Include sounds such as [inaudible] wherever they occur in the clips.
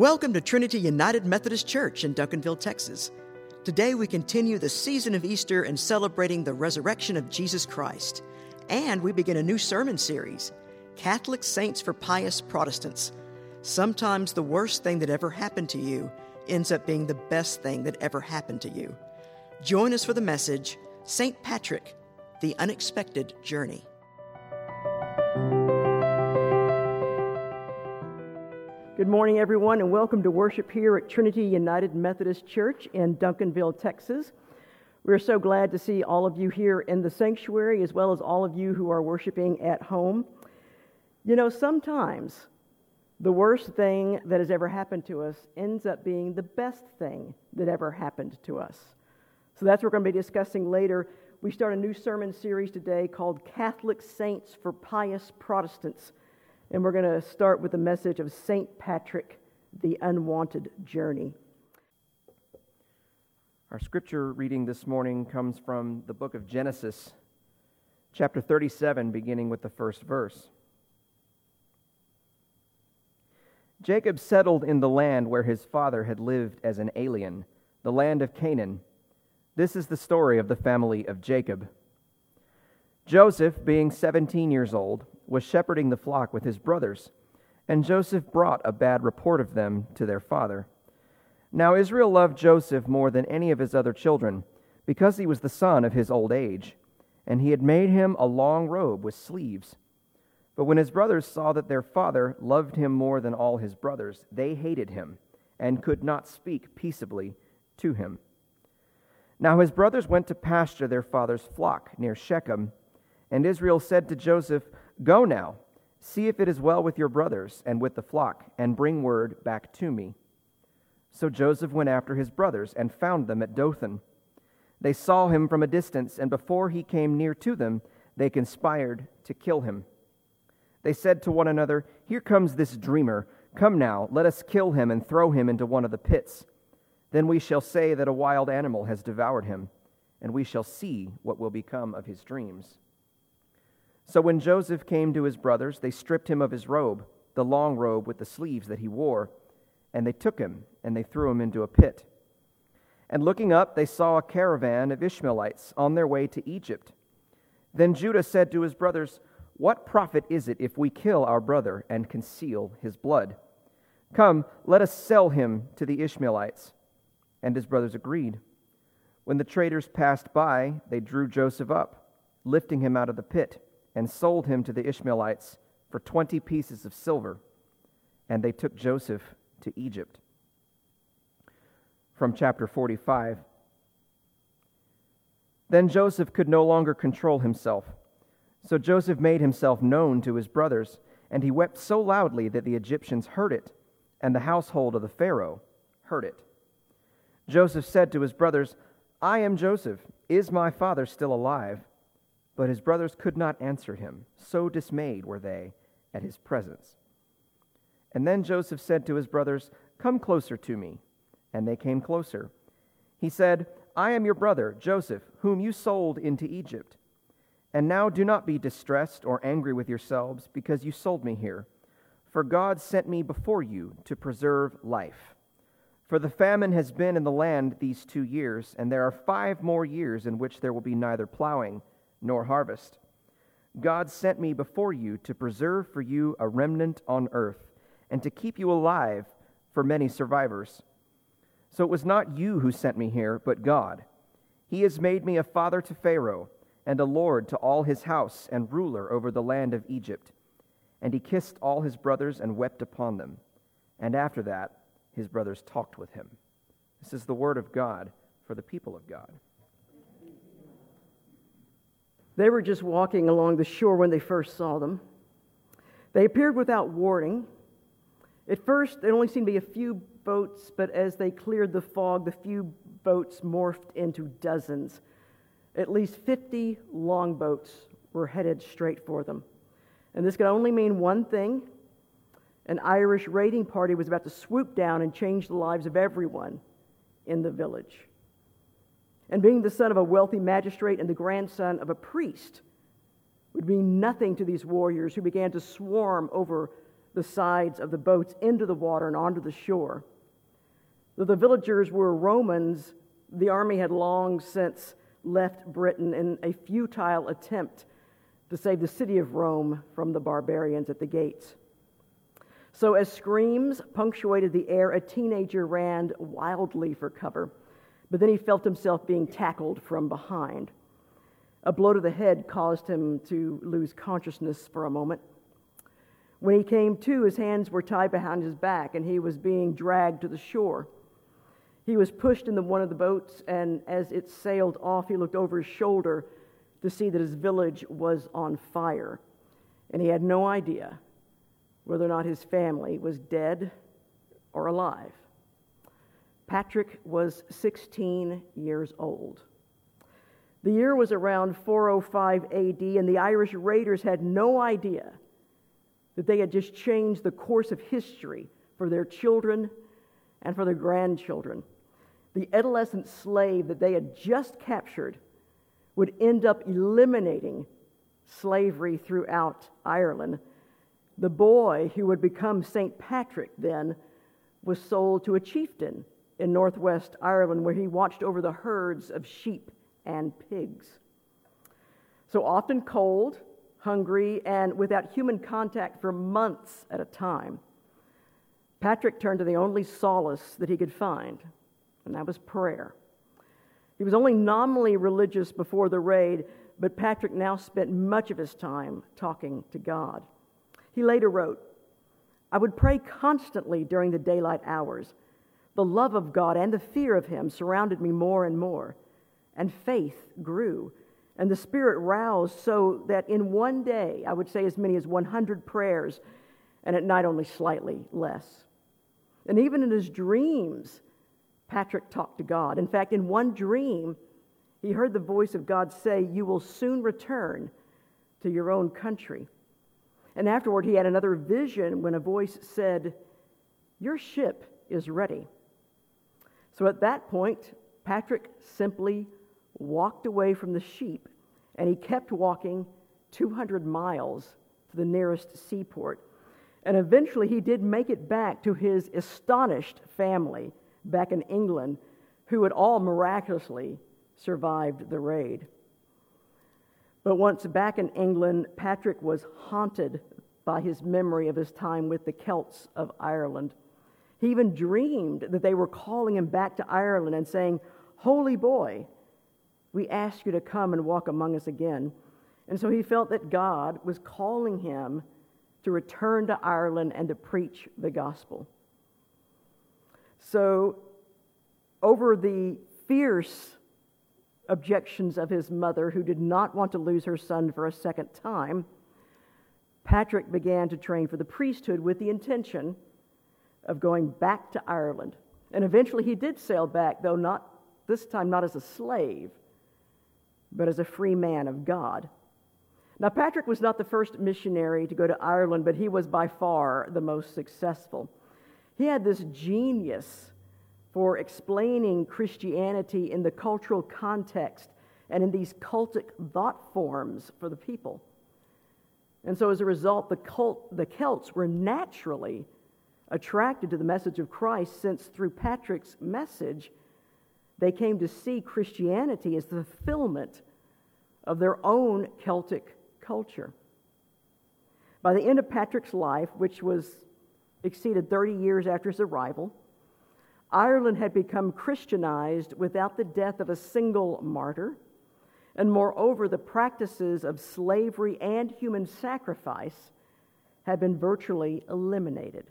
Welcome to Trinity United Methodist Church in Duncanville, Texas. Today we continue the season of Easter and celebrating the resurrection of Jesus Christ. And we begin a new sermon series Catholic Saints for Pious Protestants. Sometimes the worst thing that ever happened to you ends up being the best thing that ever happened to you. Join us for the message St. Patrick, the Unexpected Journey. Good morning, everyone, and welcome to worship here at Trinity United Methodist Church in Duncanville, Texas. We're so glad to see all of you here in the sanctuary, as well as all of you who are worshiping at home. You know, sometimes the worst thing that has ever happened to us ends up being the best thing that ever happened to us. So that's what we're going to be discussing later. We start a new sermon series today called Catholic Saints for Pious Protestants. And we're going to start with the message of St. Patrick, the unwanted journey. Our scripture reading this morning comes from the book of Genesis, chapter 37, beginning with the first verse. Jacob settled in the land where his father had lived as an alien, the land of Canaan. This is the story of the family of Jacob. Joseph, being 17 years old, was shepherding the flock with his brothers, and Joseph brought a bad report of them to their father. Now Israel loved Joseph more than any of his other children, because he was the son of his old age, and he had made him a long robe with sleeves. But when his brothers saw that their father loved him more than all his brothers, they hated him, and could not speak peaceably to him. Now his brothers went to pasture their father's flock near Shechem, and Israel said to Joseph, Go now, see if it is well with your brothers and with the flock, and bring word back to me. So Joseph went after his brothers and found them at Dothan. They saw him from a distance, and before he came near to them, they conspired to kill him. They said to one another, Here comes this dreamer. Come now, let us kill him and throw him into one of the pits. Then we shall say that a wild animal has devoured him, and we shall see what will become of his dreams. So when Joseph came to his brothers, they stripped him of his robe, the long robe with the sleeves that he wore, and they took him and they threw him into a pit. And looking up, they saw a caravan of Ishmaelites on their way to Egypt. Then Judah said to his brothers, What profit is it if we kill our brother and conceal his blood? Come, let us sell him to the Ishmaelites. And his brothers agreed. When the traders passed by, they drew Joseph up, lifting him out of the pit and sold him to the Ishmaelites for 20 pieces of silver, and they took Joseph to Egypt. From chapter 45 Then Joseph could no longer control himself. So Joseph made himself known to his brothers, and he wept so loudly that the Egyptians heard it, and the household of the Pharaoh heard it. Joseph said to his brothers, I am Joseph. Is my father still alive? But his brothers could not answer him, so dismayed were they at his presence. And then Joseph said to his brothers, Come closer to me. And they came closer. He said, I am your brother, Joseph, whom you sold into Egypt. And now do not be distressed or angry with yourselves because you sold me here. For God sent me before you to preserve life. For the famine has been in the land these two years, and there are five more years in which there will be neither plowing nor harvest. God sent me before you to preserve for you a remnant on earth and to keep you alive for many survivors. So it was not you who sent me here, but God. He has made me a father to Pharaoh and a lord to all his house and ruler over the land of Egypt. And he kissed all his brothers and wept upon them. And after that, his brothers talked with him. This is the word of God for the people of God. They were just walking along the shore when they first saw them. They appeared without warning. At first, there only seemed to be a few boats, but as they cleared the fog, the few boats morphed into dozens. At least 50 longboats were headed straight for them. And this could only mean one thing an Irish raiding party was about to swoop down and change the lives of everyone in the village and being the son of a wealthy magistrate and the grandson of a priest would mean nothing to these warriors who began to swarm over the sides of the boats into the water and onto the shore. Though the villagers were Romans, the army had long since left Britain in a futile attempt to save the city of Rome from the barbarians at the gates. So, as screams punctuated the air, a teenager ran wildly for cover, but then he felt himself being tackled from behind. A blow to the head caused him to lose consciousness for a moment. When he came to, his hands were tied behind his back and he was being dragged to the shore. He was pushed into one of the boats, and as it sailed off, he looked over his shoulder to see that his village was on fire. And he had no idea whether or not his family was dead or alive. Patrick was 16 years old. The year was around 405 AD, and the Irish raiders had no idea that they had just changed the course of history for their children and for their grandchildren. The adolescent slave that they had just captured would end up eliminating slavery throughout Ireland. The boy who would become St. Patrick then was sold to a chieftain in northwest Ireland where he watched over the herds of sheep and pigs. So often cold, hungry, and without human contact for months at a time, Patrick turned to the only solace that he could find, and that was prayer. He was only nominally religious before the raid, but Patrick now spent much of his time talking to God. He later wrote, I would pray constantly during the daylight hours. The love of God and the fear of Him surrounded me more and more and faith grew. And the Spirit roused so that in one day, I would say as many as 100 prayers, and at night only slightly less. And even in his dreams, Patrick talked to God. In fact, in one dream, he heard the voice of God say, You will soon return to your own country. And afterward, he had another vision when a voice said, Your ship is ready. So at that point, Patrick simply walked away from the sheep, and he kept walking 200 miles to the nearest seaport. And eventually he did make it back to his astonished family back in England, who had all miraculously survived the raid. But once back in England, Patrick was haunted by his memory of his time with the Celts of Ireland. He even dreamed that they were calling him back to Ireland and saying, Holy boy, we ask you to come and walk among us again. And so he felt that God was calling him to return to Ireland and to preach the gospel. So, over the fierce objections of his mother, who did not want to lose her son for a second time, Patrick began to train for the priesthood with the intention of going back to Ireland. And eventually he did sail back, though not this time not as a slave, but as a free man of God. Now, Patrick was not the first missionary to go to Ireland, but he was by far the most successful. He had this genius for explaining Christianity in the cultural context and in these cultic thought forms for the people. And so, as a result, the, cult, the Celts were naturally attracted to the message of Christ, since through Patrick's message, they came to see Christianity as the fulfillment of their own Celtic culture. By the end of Patrick's life, which was exceeded 30 years after his arrival, Ireland had become Christianized without the death of a single martyr, and moreover, the practices of slavery and human sacrifice had been virtually eliminated.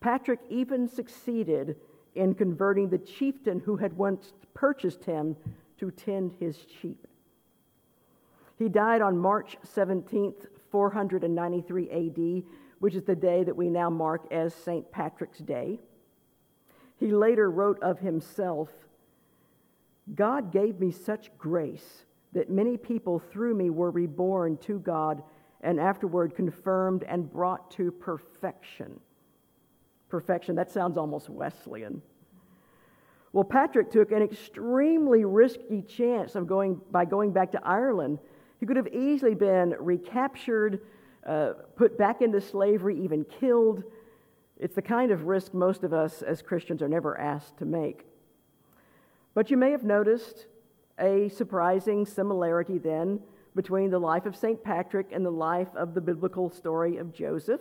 Patrick even succeeded in converting the chieftain who had once purchased him to tend his sheep. He died on March 17th, 493 AD, which is the day that we now mark as St. Patrick's Day. He later wrote of himself God gave me such grace that many people through me were reborn to God and afterward confirmed and brought to perfection perfection. That sounds almost Wesleyan. Well, Patrick took an extremely risky chance of going by going back to Ireland. He could have easily been recaptured, uh, put back into slavery, even killed. It's the kind of risk most of us as Christians are never asked to make. But you may have noticed a surprising similarity then between the life of St. Patrick and the life of the biblical story of Joseph.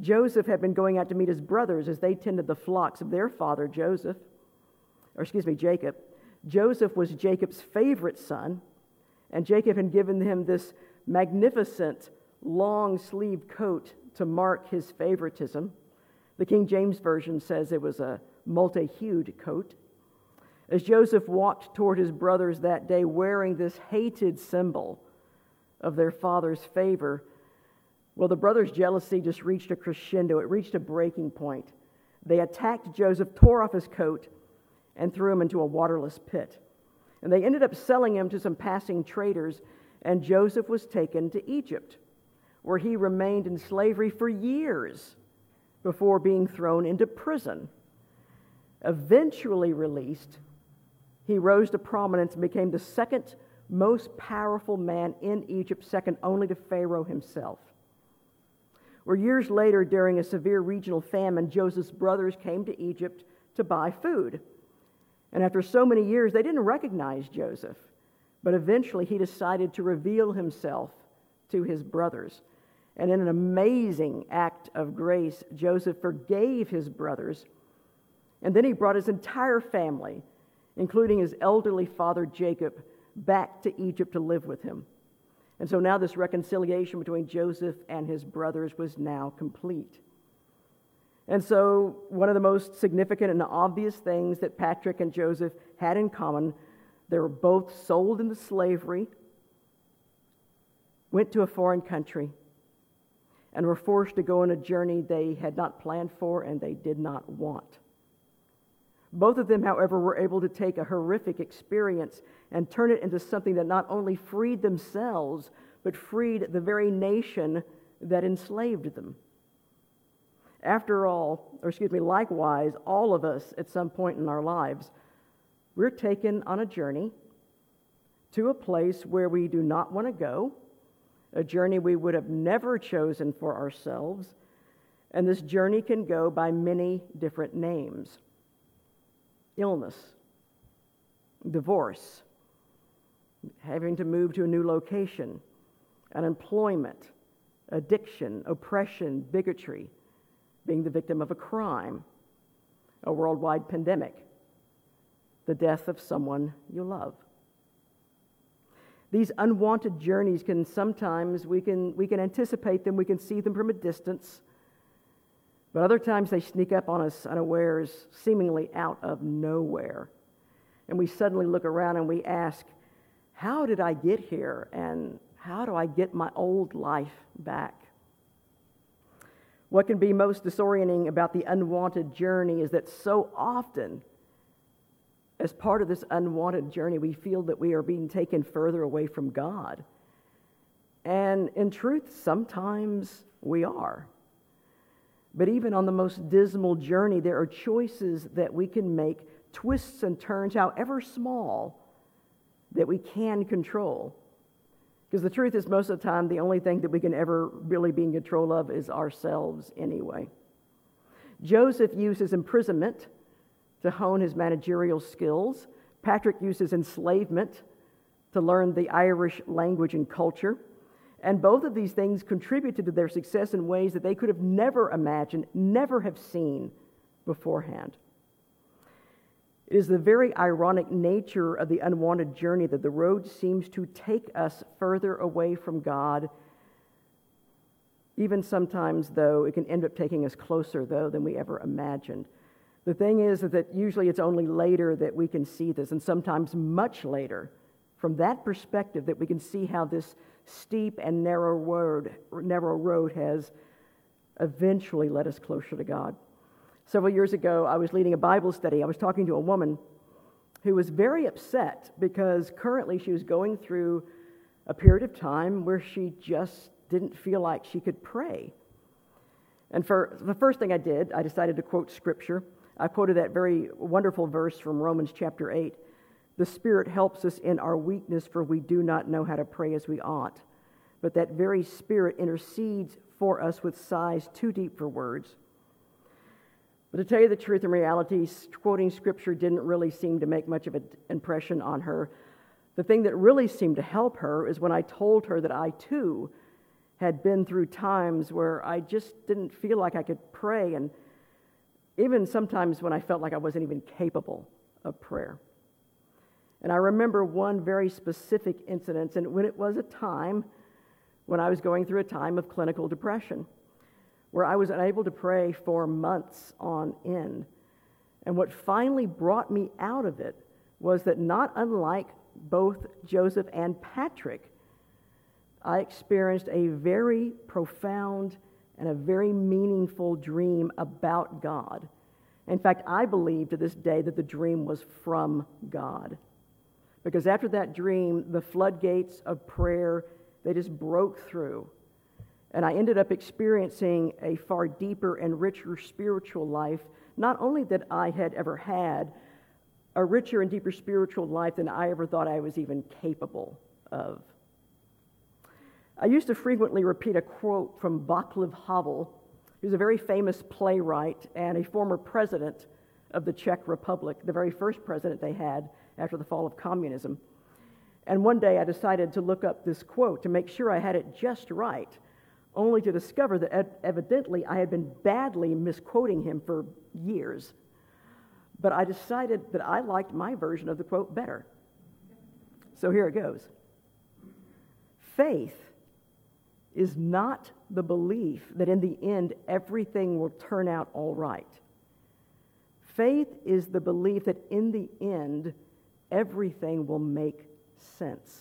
Joseph had been going out to meet his brothers as they tended the flocks of their father, Joseph, or excuse me, Jacob. Joseph was Jacob's favorite son, and Jacob had given him this magnificent long sleeved coat to mark his favoritism. The King James Version says it was a multi hued coat. As Joseph walked toward his brothers that day wearing this hated symbol of their father's favor, well, the brothers' jealousy just reached a crescendo. It reached a breaking point. They attacked Joseph, tore off his coat, and threw him into a waterless pit. And they ended up selling him to some passing traders, and Joseph was taken to Egypt, where he remained in slavery for years before being thrown into prison. Eventually released, he rose to prominence and became the second most powerful man in Egypt, second only to Pharaoh himself. Where years later, during a severe regional famine, Joseph's brothers came to Egypt to buy food. And after so many years, they didn't recognize Joseph. But eventually, he decided to reveal himself to his brothers. And in an amazing act of grace, Joseph forgave his brothers. And then he brought his entire family including his elderly father Jacob, back to Egypt to live with him. And so now this reconciliation between Joseph and his brothers was now complete. And so, one of the most significant and obvious things that Patrick and Joseph had in common, they were both sold into slavery, went to a foreign country, and were forced to go on a journey they had not planned for and they did not want. Both of them, however, were able to take a horrific experience and turn it into something that not only freed themselves, but freed the very nation that enslaved them. After all, or excuse me, likewise, all of us at some point in our lives, we're taken on a journey to a place where we do not want to go, a journey we would have never chosen for ourselves, and this journey can go by many different names illness, divorce, having to move to a new location, unemployment, addiction, oppression, bigotry, being the victim of a crime, a worldwide pandemic, the death of someone you love. These unwanted journeys can sometimes, we can, we can anticipate them, we can see them from a distance but other times they sneak up on us unawares, seemingly out of nowhere. And we suddenly look around and we ask, How did I get here? And how do I get my old life back? What can be most disorienting about the unwanted journey is that so often, as part of this unwanted journey, we feel that we are being taken further away from God. And in truth, sometimes we are. But even on the most dismal journey, there are choices that we can make, twists and turns, however small, that we can control. Because the truth is, most of the time, the only thing that we can ever really be in control of is ourselves anyway. Joseph uses imprisonment to hone his managerial skills. Patrick uses enslavement to learn the Irish language and culture. And both of these things contributed to their success in ways that they could have never imagined, never have seen beforehand. It is the very ironic nature of the unwanted journey that the road seems to take us further away from God. Even sometimes, though, it can end up taking us closer, though, than we ever imagined. The thing is that usually it's only later that we can see this, and sometimes much later, from that perspective, that we can see how this steep and narrow road, narrow road has eventually led us closer to God. Several years ago, I was leading a Bible study. I was talking to a woman who was very upset because currently she was going through a period of time where she just didn't feel like she could pray. And for the first thing I did, I decided to quote scripture. I quoted that very wonderful verse from Romans chapter 8 the Spirit helps us in our weakness, for we do not know how to pray as we ought. but that very Spirit intercedes for us with sighs too deep for words. But to tell you the truth, in reality, quoting Scripture didn't really seem to make much of an impression on her. The thing that really seemed to help her is when I told her that I too had been through times where I just didn't feel like I could pray, and even sometimes when I felt like I wasn't even capable of prayer. And I remember one very specific incident, and when it was a time when I was going through a time of clinical depression, where I was unable to pray for months on end. And what finally brought me out of it was that not unlike both Joseph and Patrick, I experienced a very profound and a very meaningful dream about God. In fact, I believe to this day that the dream was from God. Because after that dream, the floodgates of prayer, they just broke through. And I ended up experiencing a far deeper and richer spiritual life, not only that I had ever had, a richer and deeper spiritual life than I ever thought I was even capable of. I used to frequently repeat a quote from Václav Havel, who's a very famous playwright and a former president of the Czech Republic, the very first president they had after the fall of communism. And one day I decided to look up this quote to make sure I had it just right, only to discover that evidently I had been badly misquoting him for years. But I decided that I liked my version of the quote better. So here it goes Faith is not the belief that in the end everything will turn out all right. Faith is the belief that in the end everything will make sense.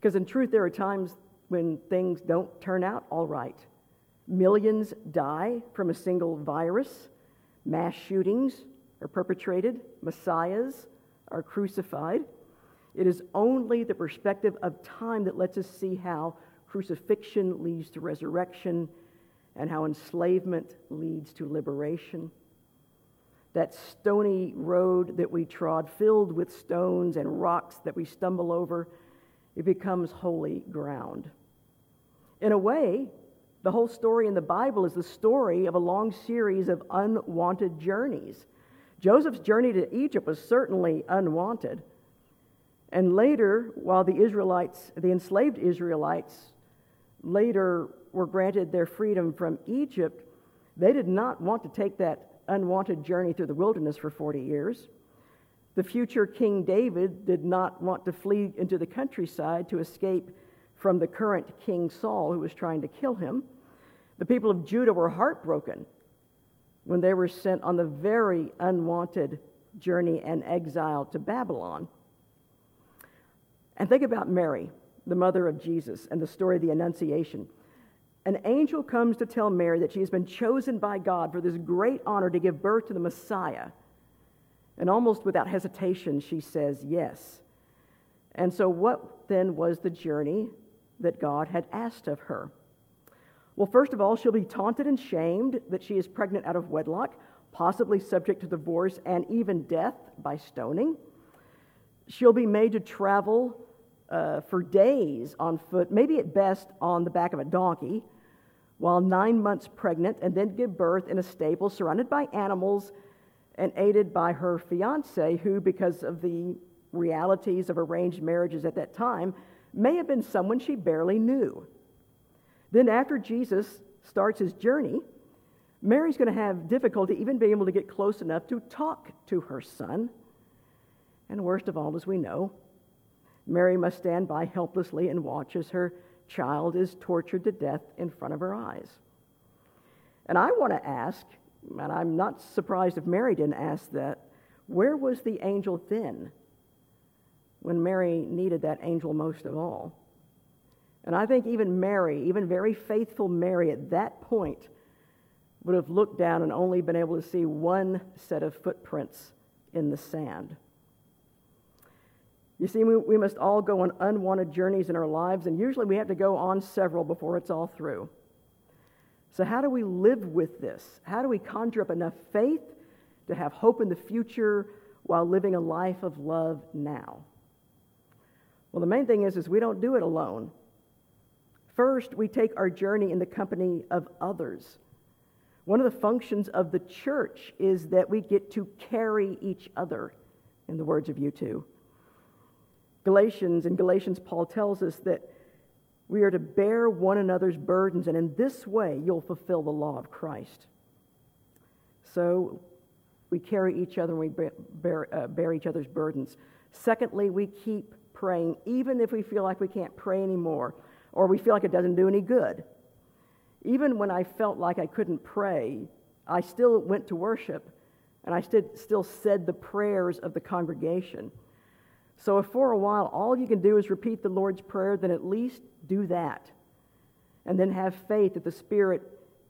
Because in truth, there are times when things don't turn out all right. Millions die from a single virus, mass shootings are perpetrated, messiahs are crucified. It is only the perspective of time that lets us see how crucifixion leads to resurrection and how enslavement leads to liberation. That stony road that we trod, filled with stones and rocks that we stumble over, it becomes holy ground. In a way, the whole story in the Bible is the story of a long series of unwanted journeys. Joseph's journey to Egypt was certainly unwanted. And later, while the Israelites, the enslaved Israelites, later were granted their freedom from Egypt, they did not want to take that unwanted journey through the wilderness for 40 years. The future King David did not want to flee into the countryside to escape from the current King Saul who was trying to kill him. The people of Judah were heartbroken when they were sent on the very unwanted journey and exile to Babylon. And think about Mary, the mother of Jesus, and the story of the Annunciation. An angel comes to tell Mary that she has been chosen by God for this great honor to give birth to the Messiah. And almost without hesitation, she says yes. And so, what then was the journey that God had asked of her? Well, first of all, she'll be taunted and shamed that she is pregnant out of wedlock, possibly subject to divorce and even death by stoning. She'll be made to travel uh, for days on foot, maybe at best on the back of a donkey, while nine months pregnant, and then give birth in a stable surrounded by animals and aided by her fiance, who, because of the realities of arranged marriages at that time, may have been someone she barely knew. Then, after Jesus starts his journey, Mary's going to have difficulty even being able to get close enough to talk to her son. And worst of all, as we know, Mary must stand by helplessly and watch as her child is tortured to death in front of her eyes. And I want to ask, and I'm not surprised if Mary didn't ask that, where was the angel then when Mary needed that angel most of all? And I think even Mary, even very faithful Mary at that point, would have looked down and only been able to see one set of footprints in the sand. You see, we, we must all go on unwanted journeys in our lives, and usually we have to go on several before it's all through. So, how do we live with this? How do we conjure up enough faith to have hope in the future while living a life of love now? Well, the main thing is, is we don't do it alone. First, we take our journey in the company of others. One of the functions of the church is that we get to carry each other, in the words of U2. Galatians, in Galatians, Paul tells us that we are to bear one another's burdens, and in this way you'll fulfill the law of Christ. So we carry each other and we bear, uh, bear each other's burdens. Secondly, we keep praying, even if we feel like we can't pray anymore or we feel like it doesn't do any good. Even when I felt like I couldn't pray, I still went to worship and I still said the prayers of the congregation. So if for a while all you can do is repeat the Lord's Prayer, then at least do that. And then have faith that the Spirit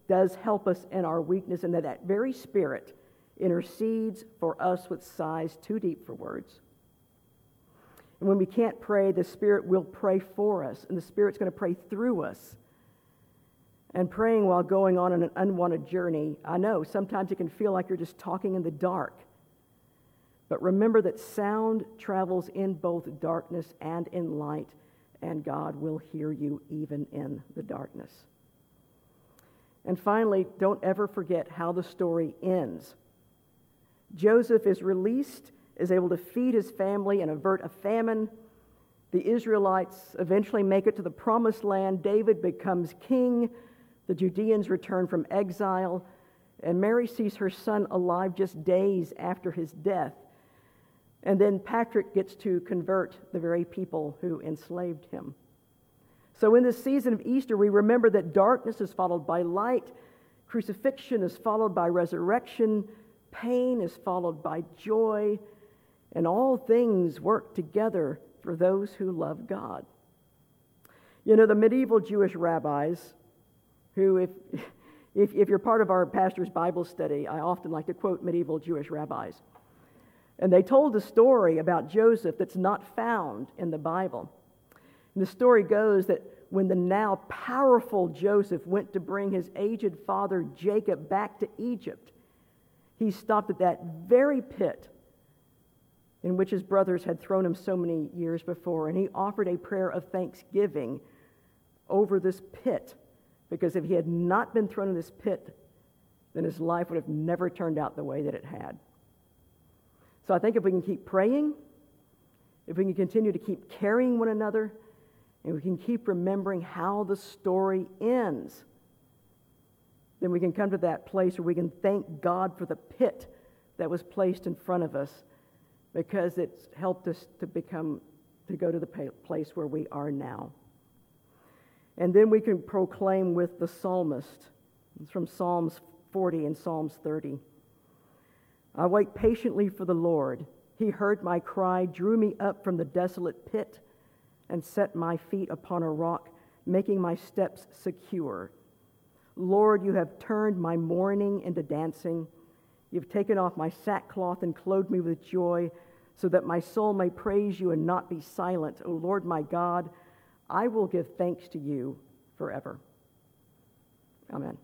does help us in our weakness and that that very Spirit intercedes for us with sighs too deep for words. And when we can't pray, the Spirit will pray for us, and the Spirit's going to pray through us. And praying while going on an unwanted journey, I know sometimes it can feel like you're just talking in the dark. But remember that sound travels in both darkness and in light, and God will hear you even in the darkness. And finally, don't ever forget how the story ends. Joseph is released, is able to feed his family and avert a famine. The Israelites eventually make it to the promised land. David becomes king. The Judeans return from exile. And Mary sees her son alive just days after his death. And then Patrick gets to convert the very people who enslaved him. So, in this season of Easter, we remember that darkness is followed by light, crucifixion is followed by resurrection, Pain is followed by joy, and all things work together for those who love God. You know, the medieval Jewish rabbis, who, if, [laughs] if, if you're part of our pastor's Bible study, I often like to quote medieval Jewish rabbis. And they told a story about Joseph that's not found in the Bible. And the story goes that when the now powerful Joseph went to bring his aged father Jacob back to Egypt, he stopped at that very pit in which his brothers had thrown him so many years before, and he offered a prayer of thanksgiving over this pit, because if he had not been thrown in this pit, then his life would have never turned out the way that it had. So I think if we can keep praying, if we can continue to keep carrying one another, and we can keep remembering how the story ends, then we can come to that place where we can thank God for the pit that was placed in front of us because it's helped us to become, to go to the place where we are now. And then we can proclaim with the psalmist. It's from Psalms 40 and Psalms 30. I wait patiently for the Lord. He heard my cry, drew me up from the desolate pit, and set my feet upon a rock, making my steps secure. Lord, you have turned my mourning into dancing. You've taken off my sackcloth and clothed me with joy, so that my soul may praise you and not be silent. O Lord my God, I will give thanks to you forever. Amen.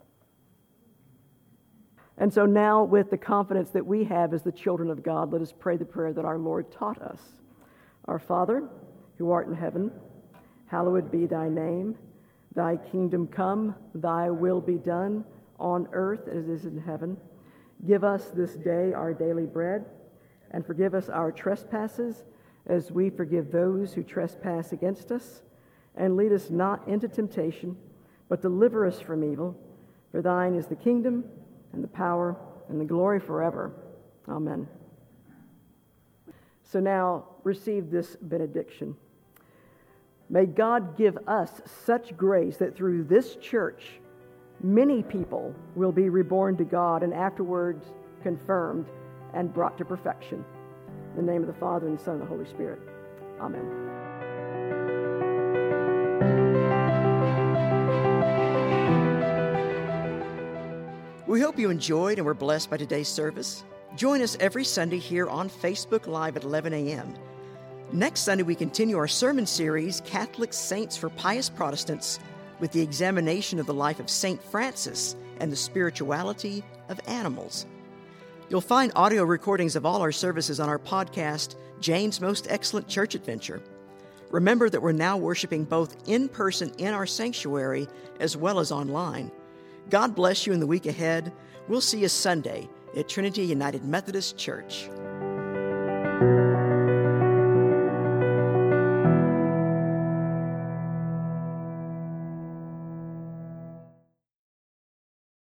And so now, with the confidence that we have as the children of God, let us pray the prayer that our Lord taught us. Our Father, who art in heaven, hallowed be thy name. Thy kingdom come, thy will be done on earth as it is in heaven. Give us this day our daily bread, and forgive us our trespasses as we forgive those who trespass against us. And lead us not into temptation, but deliver us from evil. For thine is the kingdom, and the power, and the glory forever. Amen. So now receive this benediction. May God give us such grace that through this church, many people will be reborn to God and afterwards confirmed and brought to perfection. In the name of the Father, and the Son, and the Holy Spirit. Amen. We hope you enjoyed and were blessed by today's service. Join us every Sunday here on Facebook Live at 11 a.m. Next Sunday, we continue our sermon series, Catholic Saints for Pious Protestants, with the examination of the life of St. Francis and the spirituality of animals. You'll find audio recordings of all our services on our podcast, Jane's Most Excellent Church Adventure. Remember that we're now worshiping both in person in our sanctuary as well as online. God bless you in the week ahead. We'll see you Sunday at Trinity United Methodist Church.